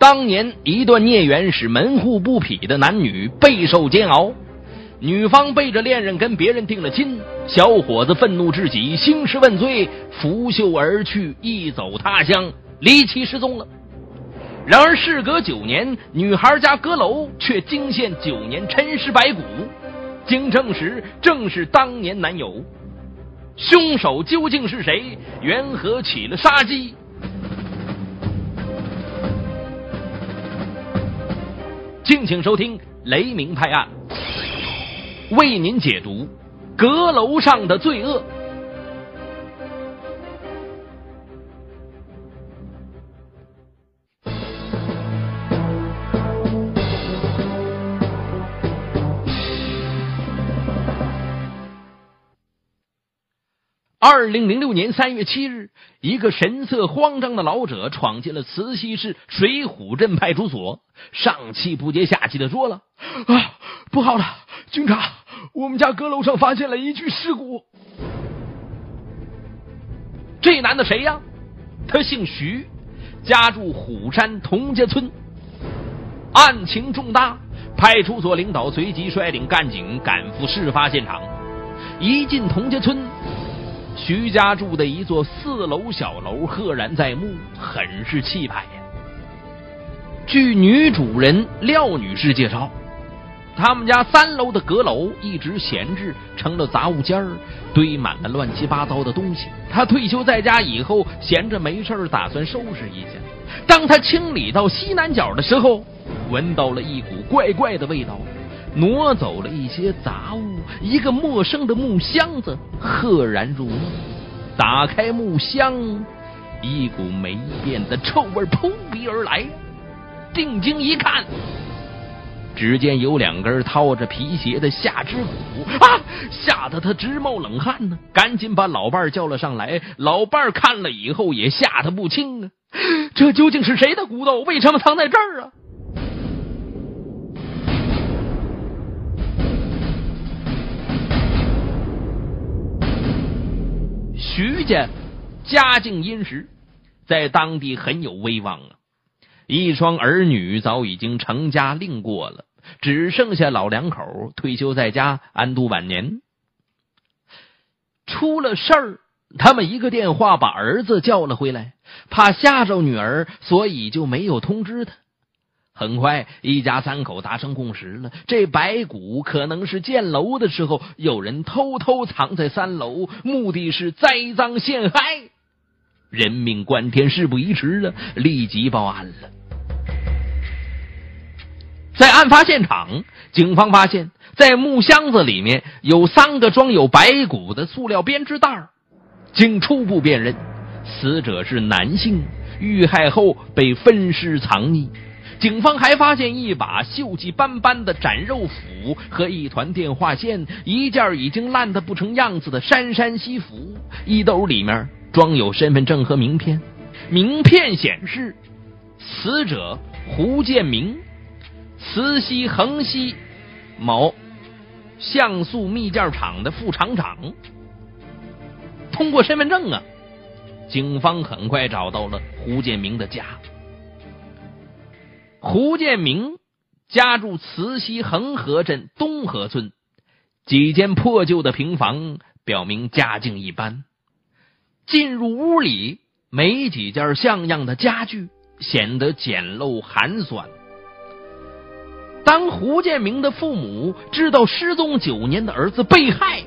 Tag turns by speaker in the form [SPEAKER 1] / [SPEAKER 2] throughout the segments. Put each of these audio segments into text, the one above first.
[SPEAKER 1] 当年一段孽缘使门户不匹的男女备受煎熬，女方背着恋人跟别人定了亲，小伙子愤怒至极，兴师问罪，拂袖而去，一走他乡，离奇失踪了。然而事隔九年，女孩家阁楼却惊现九年陈尸白骨，经证实正是当年男友。凶手究竟是谁？缘何起了杀机？敬请收听《雷鸣拍案》，为您解读阁楼上的罪恶。二零零六年三月七日，一个神色慌张的老者闯进了慈溪市水浒镇派出所，上气不接下气的说了：“啊，不好了，警察，我们家阁楼上发现了一具尸骨。”这男的谁呀？他姓徐，家住虎山童家村。案情重大，派出所领导随即率领干警赶赴事发现场。一进童家村。徐家住的一座四楼小楼赫然在目，很是气派呀。据女主人廖女士介绍，他们家三楼的阁楼一直闲置，成了杂物间儿，堆满了乱七八糟的东西。她退休在家以后，闲着没事打算收拾一下。当她清理到西南角的时候，闻到了一股怪怪的味道。挪走了一些杂物，一个陌生的木箱子赫然入目。打开木箱，一股霉变的臭味扑鼻而来。定睛一看，只见有两根套着皮鞋的下肢骨啊！吓得他直冒冷汗呢，赶紧把老伴叫了上来。老伴看了以后也吓得不轻啊！这究竟是谁的骨头？为什么藏在这儿啊？家家境殷实，在当地很有威望啊。一双儿女早已经成家另过了，只剩下老两口退休在家安度晚年。出了事儿，他们一个电话把儿子叫了回来，怕吓着女儿，所以就没有通知他。很快，一家三口达成共识了：这白骨可能是建楼的时候有人偷偷藏在三楼，目的是栽赃陷害。人命关天，事不宜迟啊！立即报案了。在案发现场，警方发现，在木箱子里面有三个装有白骨的塑料编织袋经初步辨认，死者是男性，遇害后被分尸藏匿。警方还发现一把锈迹斑斑的斩肉斧和一团电话线，一件已经烂得不成样子的杉杉西服，衣兜里面装有身份证和名片。名片显示，死者胡建明，慈溪恒溪某像素密件厂的副厂长。通过身份证啊，警方很快找到了胡建明的家。胡建明家住慈溪恒河镇东河村，几间破旧的平房表明家境一般。进入屋里，没几件像样的家具，显得简陋寒酸。当胡建明的父母知道失踪九年的儿子被害，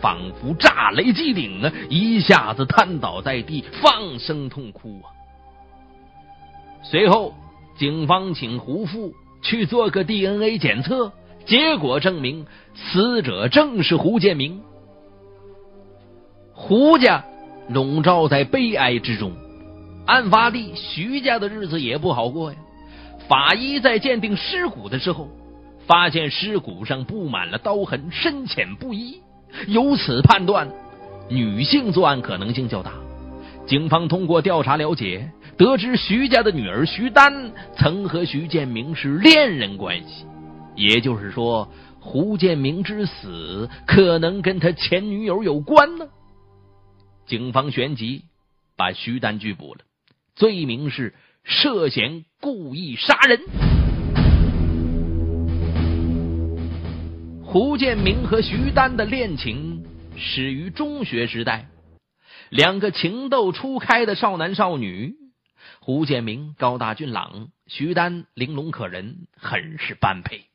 [SPEAKER 1] 仿佛炸雷击顶啊！一下子瘫倒在地，放声痛哭啊！随后。警方请胡父去做个 DNA 检测，结果证明死者正是胡建明。胡家笼罩在悲哀之中，案发地徐家的日子也不好过呀。法医在鉴定尸骨的时候，发现尸骨上布满了刀痕，深浅不一，由此判断女性作案可能性较大。警方通过调查了解。得知徐家的女儿徐丹曾和徐建明是恋人关系，也就是说，胡建明之死可能跟他前女友有关呢。警方旋即把徐丹拘捕了，罪名是涉嫌故意杀人。胡建明和徐丹的恋情始于中学时代，两个情窦初开的少男少女。胡建明高大俊朗，徐丹玲珑可人，很是般配。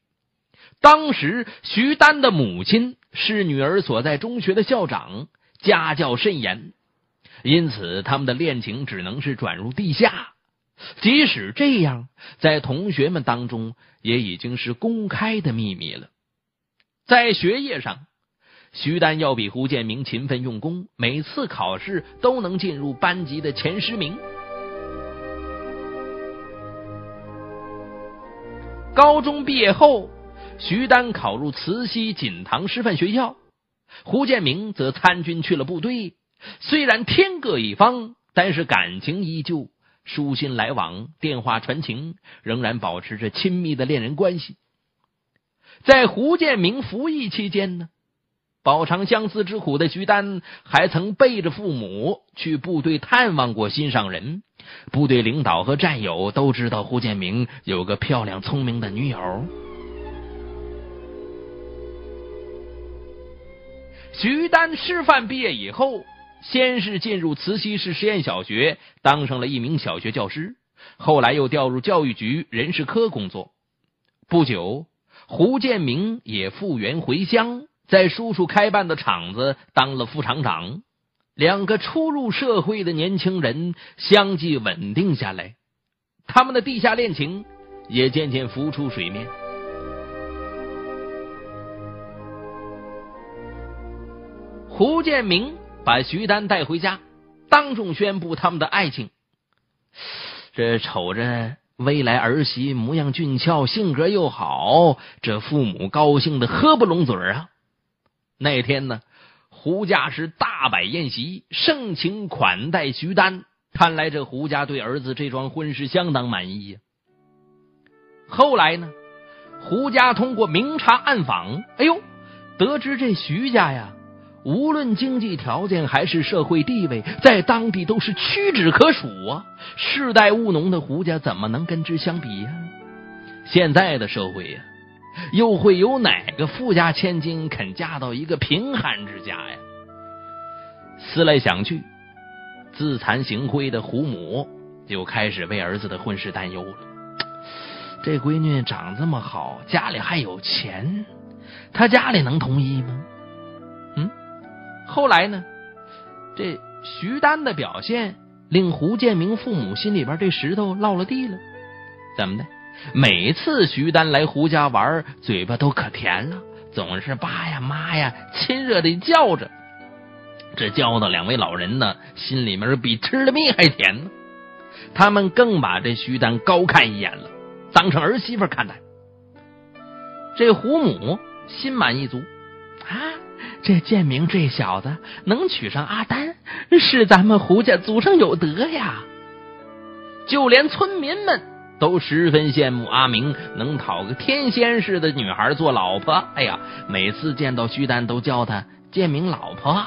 [SPEAKER 1] 当时，徐丹的母亲是女儿所在中学的校长，家教甚严，因此他们的恋情只能是转入地下。即使这样，在同学们当中也已经是公开的秘密了。在学业上，徐丹要比胡建明勤奋用功，每次考试都能进入班级的前十名。高中毕业后。徐丹考入慈溪锦堂师范学校，胡建明则参军去了部队。虽然天各一方，但是感情依旧，书信来往，电话传情，仍然保持着亲密的恋人关系。在胡建明服役期间呢，饱尝相思之苦的徐丹还曾背着父母去部队探望过心上人。部队领导和战友都知道胡建明有个漂亮聪明的女友。徐丹师范毕业以后，先是进入慈溪市实验小学，当上了一名小学教师。后来又调入教育局人事科工作。不久，胡建明也复员回乡，在叔叔开办的厂子当了副厂长。两个初入社会的年轻人相继稳定下来，他们的地下恋情也渐渐浮出水面。胡建明把徐丹带回家，当众宣布他们的爱情。这瞅着未来儿媳模样俊俏，性格又好，这父母高兴的合不拢嘴啊！那天呢，胡家是大摆宴席，盛情款待徐丹。看来这胡家对儿子这桩婚事相当满意呀。后来呢，胡家通过明察暗访，哎呦，得知这徐家呀。无论经济条件还是社会地位，在当地都是屈指可数啊！世代务农的胡家怎么能跟之相比呀？现在的社会呀，又会有哪个富家千金肯嫁到一个贫寒之家呀？思来想去，自惭形秽的胡母就开始为儿子的婚事担忧了。这闺女长这么好，家里还有钱，她家里能同意吗？嗯后来呢？这徐丹的表现令胡建明父母心里边这石头落了地了。怎么的？每次徐丹来胡家玩，嘴巴都可甜了，总是爸呀妈呀亲热的叫着。这叫的两位老人呢，心里面比吃了蜜还甜呢。他们更把这徐丹高看一眼了，当成儿媳妇看待。这胡母心满意足啊。这建明这小子能娶上阿丹，是咱们胡家祖上有德呀！就连村民们都十分羡慕阿明能讨个天仙似的女孩做老婆。哎呀，每次见到徐丹都叫他建明老婆。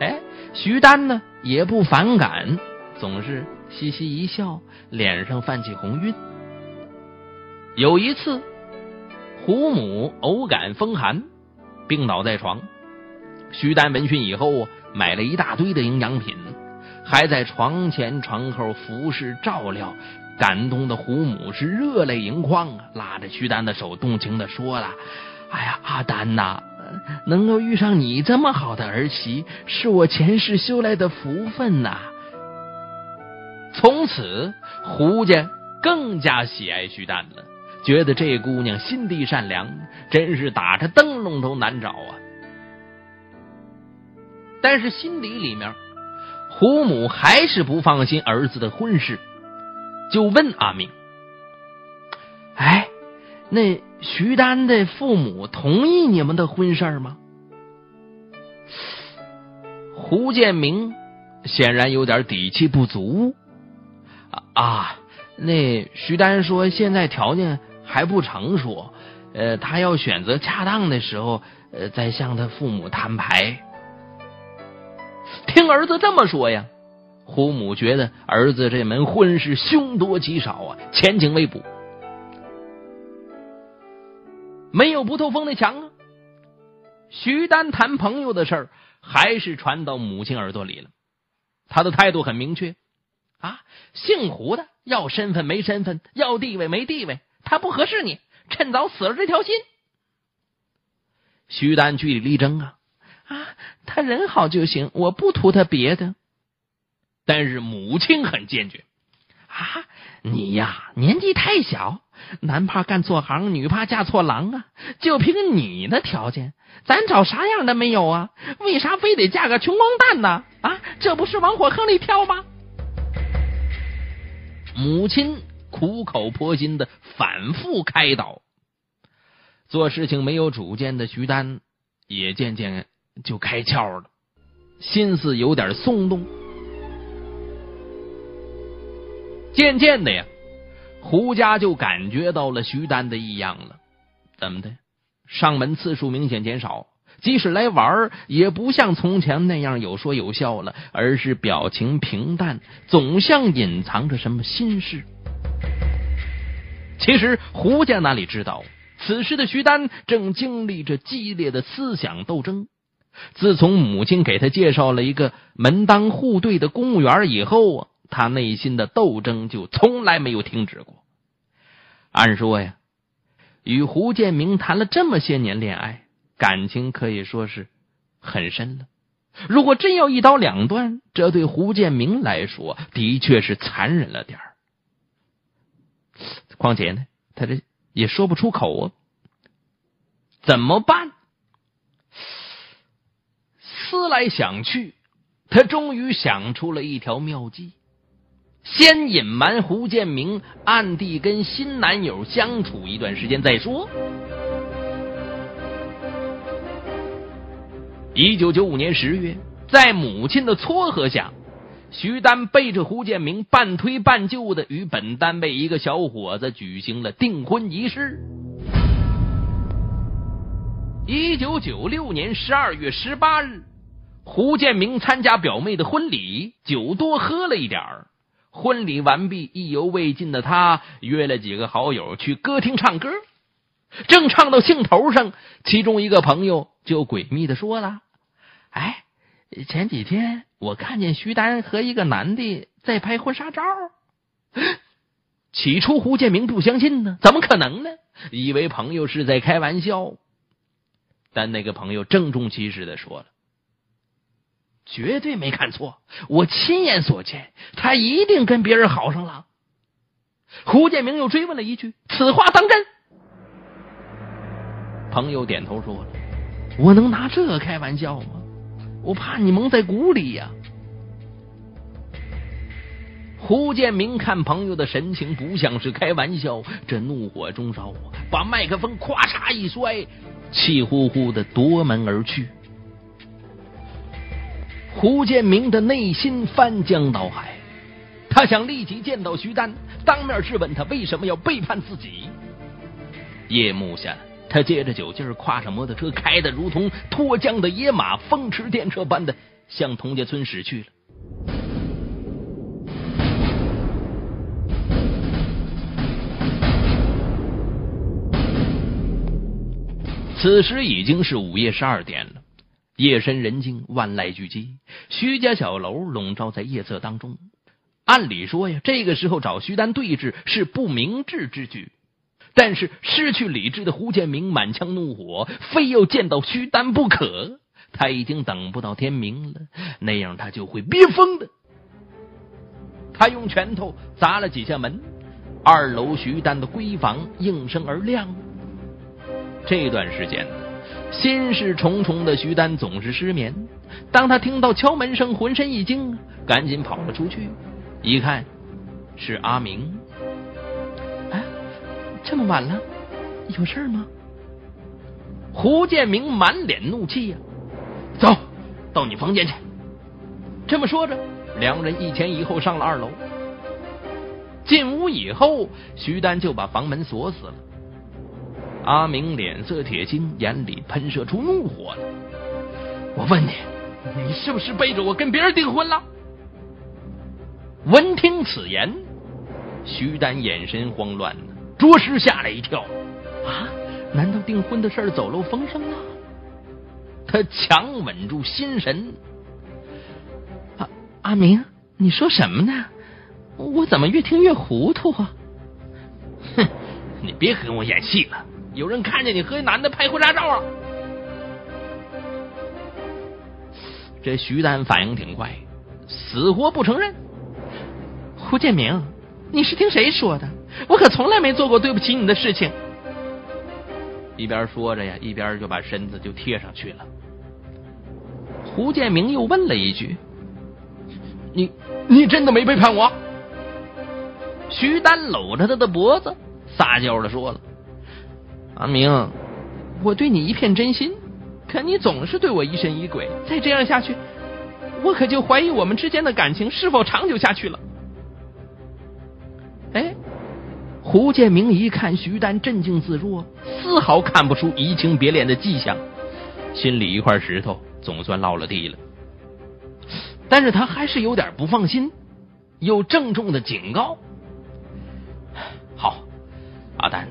[SPEAKER 1] 哎，徐丹呢也不反感，总是嘻嘻一笑，脸上泛起红晕。有一次，胡母偶感风寒，病倒在床。徐丹闻讯以后，买了一大堆的营养品，还在床前床后服侍照料，感动的胡母是热泪盈眶啊！拉着徐丹的手，动情的说了：“哎呀，阿丹呐，能够遇上你这么好的儿媳，是我前世修来的福分呐！”从此，胡家更加喜爱徐丹了，觉得这姑娘心地善良，真是打着灯笼都难找啊！但是心底里面，胡母还是不放心儿子的婚事，就问阿明：“哎，那徐丹的父母同意你们的婚事吗？”胡建明显然有点底气不足啊！那徐丹说现在条件还不成熟，呃，他要选择恰当的时候，呃，再向他父母摊牌。听儿子这么说呀，胡母觉得儿子这门婚事凶多吉少啊，前景未卜。没有不透风的墙啊！徐丹谈朋友的事儿，还是传到母亲耳朵里了。他的态度很明确啊，姓胡的要身份没身份，要地位没地位，他不合适你，趁早死了这条心。徐丹据理力争啊啊，他人好就行，我不图他别的。但是母亲很坚决啊，你呀年纪太小。男怕干错行，女怕嫁错郎啊！就凭你的条件，咱找啥样的没有啊？为啥非得嫁个穷光蛋呢？啊，这不是往火坑里跳吗？母亲苦口婆心的反复开导，做事情没有主见的徐丹也渐渐就开窍了，心思有点松动，渐渐的呀。胡家就感觉到了徐丹的异样了，怎么的？上门次数明显减少，即使来玩也不像从前那样有说有笑了，而是表情平淡，总像隐藏着什么心事。其实胡家哪里知道，此时的徐丹正经历着激烈的思想斗争。自从母亲给他介绍了一个门当户对的公务员以后啊。他内心的斗争就从来没有停止过。按说呀，与胡建明谈了这么些年恋爱，感情可以说是很深了。如果真要一刀两断，这对胡建明来说的确是残忍了点儿。况且呢，他这也说不出口啊，怎么办？思来想去，他终于想出了一条妙计。先隐瞒胡建明，暗地跟新男友相处一段时间再说。一九九五年十月，在母亲的撮合下，徐丹背着胡建明，半推半就的与本单位一个小伙子举行了订婚仪式。一九九六年十二月十八日，胡建明参加表妹的婚礼，酒多喝了一点儿。婚礼完毕，意犹未尽的他约了几个好友去歌厅唱歌。正唱到兴头上，其中一个朋友就诡秘的说了：“哎，前几天我看见徐丹和一个男的在拍婚纱照。”起初胡建明不相信呢，怎么可能呢？以为朋友是在开玩笑。但那个朋友郑重其事的说了。绝对没看错，我亲眼所见，他一定跟别人好上了。胡建明又追问了一句：“此话当真？”朋友点头说：“我能拿这开玩笑吗？我怕你蒙在鼓里呀。”胡建明看朋友的神情不像是开玩笑，这怒火中烧，把麦克风咵嚓一摔，气呼呼的夺门而去。胡建明的内心翻江倒海，他想立即见到徐丹，当面质问他为什么要背叛自己。夜幕下，他借着酒劲儿，跨上摩托车，开的如同脱缰的野马，风驰电掣般的向童家村驶去了。此时已经是午夜十二点了。夜深人静，万籁俱寂。徐家小楼笼罩在夜色当中。按理说呀，这个时候找徐丹对峙是不明智之举。但是失去理智的胡建明满腔怒火，非要见到徐丹不可。他已经等不到天明了，那样他就会憋疯的。他用拳头砸了几下门，二楼徐丹的闺房应声而亮。这段时间。心事重重的徐丹总是失眠。当他听到敲门声，浑身一惊，赶紧跑了出去。一看，是阿明。哎，这么晚了，有事吗？胡建明满脸怒气呀！走到你房间去。这么说着，两人一前一后上了二楼。进屋以后，徐丹就把房门锁死了。阿明脸色铁青，眼里喷射出怒火来。我问你，你是不是背着我跟别人订婚了？闻听此言，徐丹眼神慌乱，着实吓了一跳。啊，难道订婚的事走漏风声了？他强稳住心神。阿阿明，你说什么呢？我怎么越听越糊涂啊？哼，你别跟我演戏了！有人看见你和一男的拍婚纱照啊！这徐丹反应挺快，死活不承认。胡建明，你是听谁说的？我可从来没做过对不起你的事情。一边说着呀，一边就把身子就贴上去了。胡建明又问了一句：“你你真的没背叛我？”徐丹搂着他的脖子，撒娇的说了：“阿明，我对你一片真心。”可你总是对我疑神疑鬼，再这样下去，我可就怀疑我们之间的感情是否长久下去了。哎，胡建明一看徐丹镇静自若，丝毫看不出移情别恋的迹象，心里一块石头总算落了地了。但是他还是有点不放心，又郑重的警告：“好，阿丹，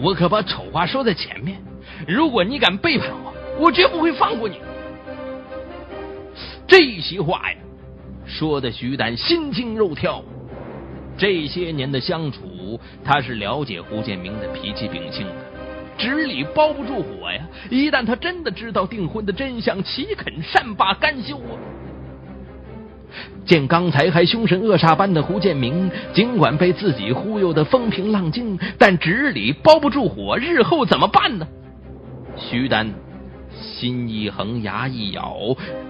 [SPEAKER 1] 我可把丑话说在前面，如果你敢背叛我。”我绝不会放过你。这席话呀，说的徐丹心惊肉跳。这些年的相处，他是了解胡建明的脾气秉性的，纸里包不住火呀。一旦他真的知道订婚的真相，岂肯善罢甘休啊？见刚才还凶神恶煞般的胡建明，尽管被自己忽悠的风平浪静，但纸里包不住火，日后怎么办呢？徐丹。心一横，牙一咬，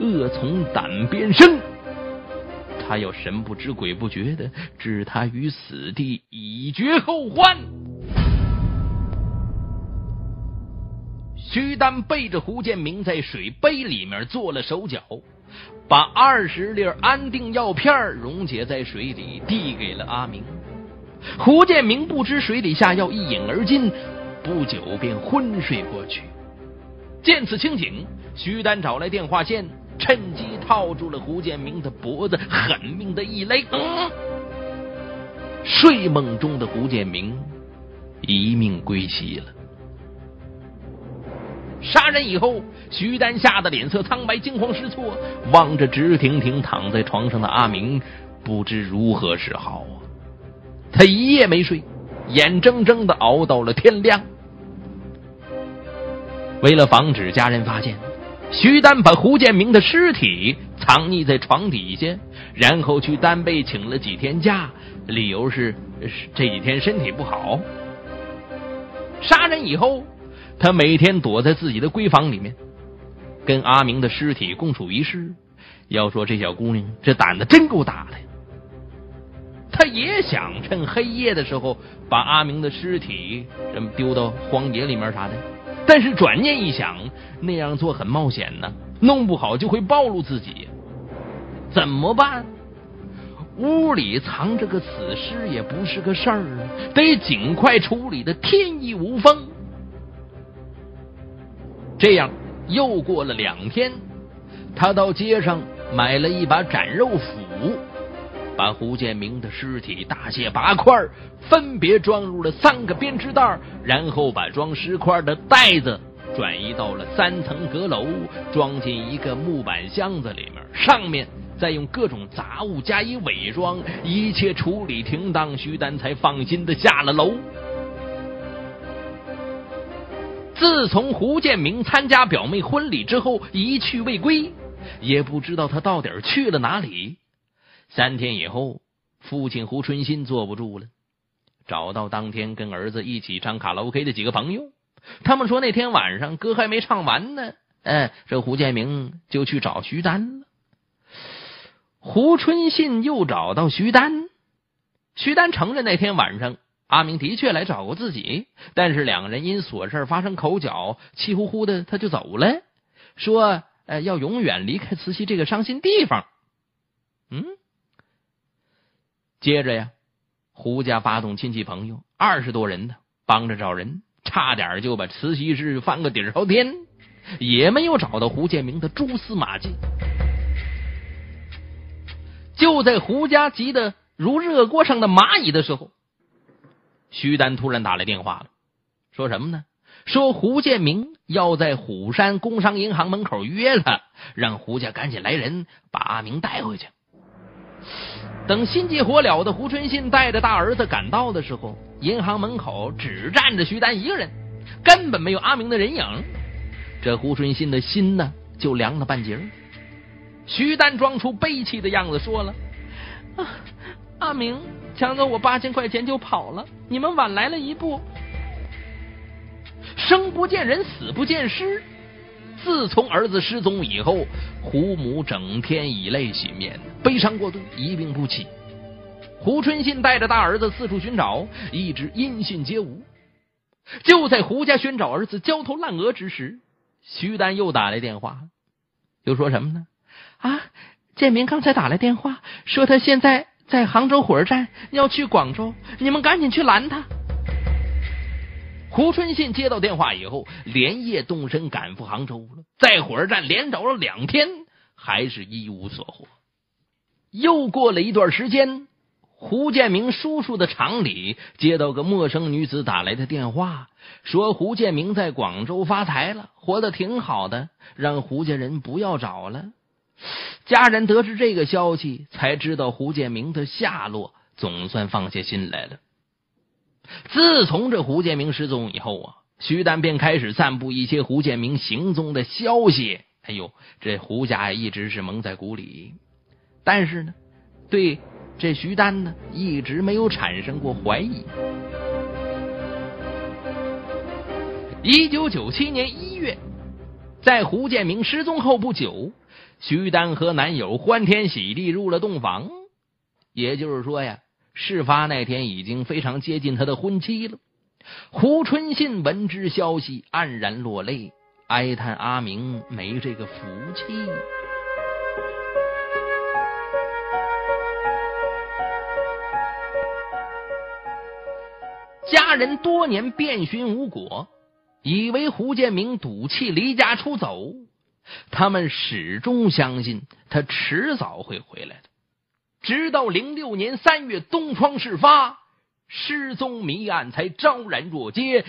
[SPEAKER 1] 恶从胆边生。他要神不知鬼不觉的置他于死地，以绝后患。徐丹背着胡建明在水杯里面做了手脚，把二十粒安定药片溶解在水里，递给了阿明。胡建明不知水里下药，一饮而尽，不久便昏睡过去。见此情景，徐丹找来电话线，趁机套住了胡建明的脖子，狠命的一勒。睡梦中的胡建明一命归西了。杀人以后，徐丹吓得脸色苍白，惊慌失措，望着直挺挺躺在床上的阿明，不知如何是好啊！他一夜没睡，眼睁睁的熬到了天亮。为了防止家人发现，徐丹把胡建明的尸体藏匿在床底下，然后去单位请了几天假，理由是这几天身体不好。杀人以后，他每天躲在自己的闺房里面，跟阿明的尸体共处一室。要说这小姑娘这胆子真够大的，他也想趁黑夜的时候把阿明的尸体这么丢到荒野里面啥的。但是转念一想，那样做很冒险呢，弄不好就会暴露自己。怎么办？屋里藏着个死尸也不是个事儿啊，得尽快处理的天衣无缝。这样又过了两天，他到街上买了一把斩肉斧。把胡建明的尸体大卸八块，分别装入了三个编织袋，然后把装尸块的袋子转移到了三层阁楼，装进一个木板箱子里面，上面再用各种杂物加以伪装，一切处理停当，徐丹才放心的下了楼。自从胡建明参加表妹婚礼之后一去未归，也不知道他到底去了哪里。三天以后，父亲胡春新坐不住了，找到当天跟儿子一起唱卡拉 OK 的几个朋友。他们说那天晚上歌还没唱完呢，哎，这胡建明就去找徐丹了。胡春信又找到徐丹，徐丹承认那天晚上阿明的确来找过自己，但是两个人因琐事发生口角，气呼呼的他就走了，说呃要永远离开慈溪这个伤心地方。嗯。接着呀，胡家发动亲戚朋友二十多人呢，帮着找人，差点就把慈禧市翻个底朝天，也没有找到胡建明的蛛丝马迹。就在胡家急得如热锅上的蚂蚁的时候，徐丹突然打来电话了，说什么呢？说胡建明要在虎山工商银行门口约他，让胡家赶紧来人把阿明带回去。等心急火燎的胡春信带着大儿子赶到的时候，银行门口只站着徐丹一个人，根本没有阿明的人影。这胡春信的心呢，就凉了半截儿。徐丹装出悲戚的样子，说了：“啊，阿明抢走我八千块钱就跑了，你们晚来了一步。”生不见人，死不见尸。自从儿子失踪以后，胡母整天以泪洗面，悲伤过度，一病不起。胡春信带着大儿子四处寻找，一直音信皆无。就在胡家寻找儿子焦头烂额之时，徐丹又打来电话，又说什么呢？啊，建明刚才打来电话，说他现在在杭州火车站，要去广州，你们赶紧去拦他。胡春信接到电话以后，连夜动身赶赴杭州了。在火车站连找了两天，还是一无所获。又过了一段时间，胡建明叔叔的厂里接到个陌生女子打来的电话，说胡建明在广州发财了，活得挺好的，让胡家人不要找了。家人得知这个消息，才知道胡建明的下落，总算放下心来了。自从这胡建明失踪以后啊，徐丹便开始散布一些胡建明行踪的消息。哎呦，这胡家一直是蒙在鼓里，但是呢，对这徐丹呢，一直没有产生过怀疑。一九九七年一月，在胡建明失踪后不久，徐丹和男友欢天喜地入了洞房，也就是说呀。事发那天已经非常接近他的婚期了。胡春信闻之消息，黯然落泪，哀叹阿明没这个福气。家人多年遍寻无果，以为胡建明赌气离家出走，他们始终相信他迟早会回来的。直到零六年三月东窗事发，失踪谜案才昭然若揭。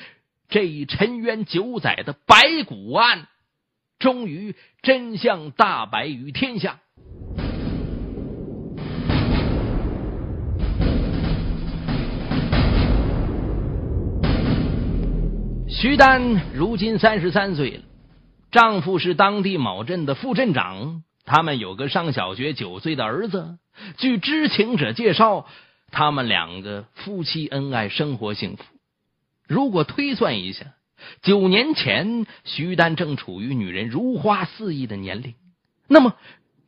[SPEAKER 1] 这一沉冤九载的白骨案，终于真相大白于天下。徐丹如今三十三岁了，丈夫是当地某镇的副镇长。他们有个上小学九岁的儿子。据知情者介绍，他们两个夫妻恩爱，生活幸福。如果推算一下，九年前徐丹正处于女人如花似玉的年龄，那么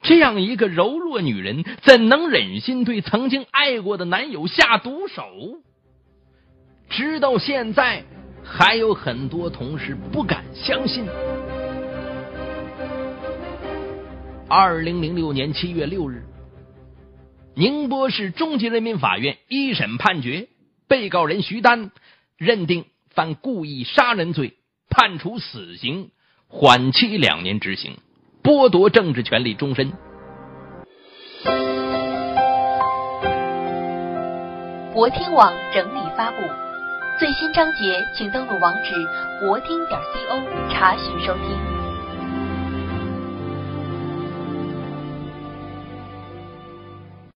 [SPEAKER 1] 这样一个柔弱女人，怎能忍心对曾经爱过的男友下毒手？直到现在，还有很多同事不敢相信。二零零六年七月六日。宁波市中级人民法院一审判决，被告人徐丹认定犯故意杀人罪，判处死刑，缓期两年执行，剥夺政治权利终身。
[SPEAKER 2] 博听网整理发布，最新章节请登录网址博听点 co 查询收听。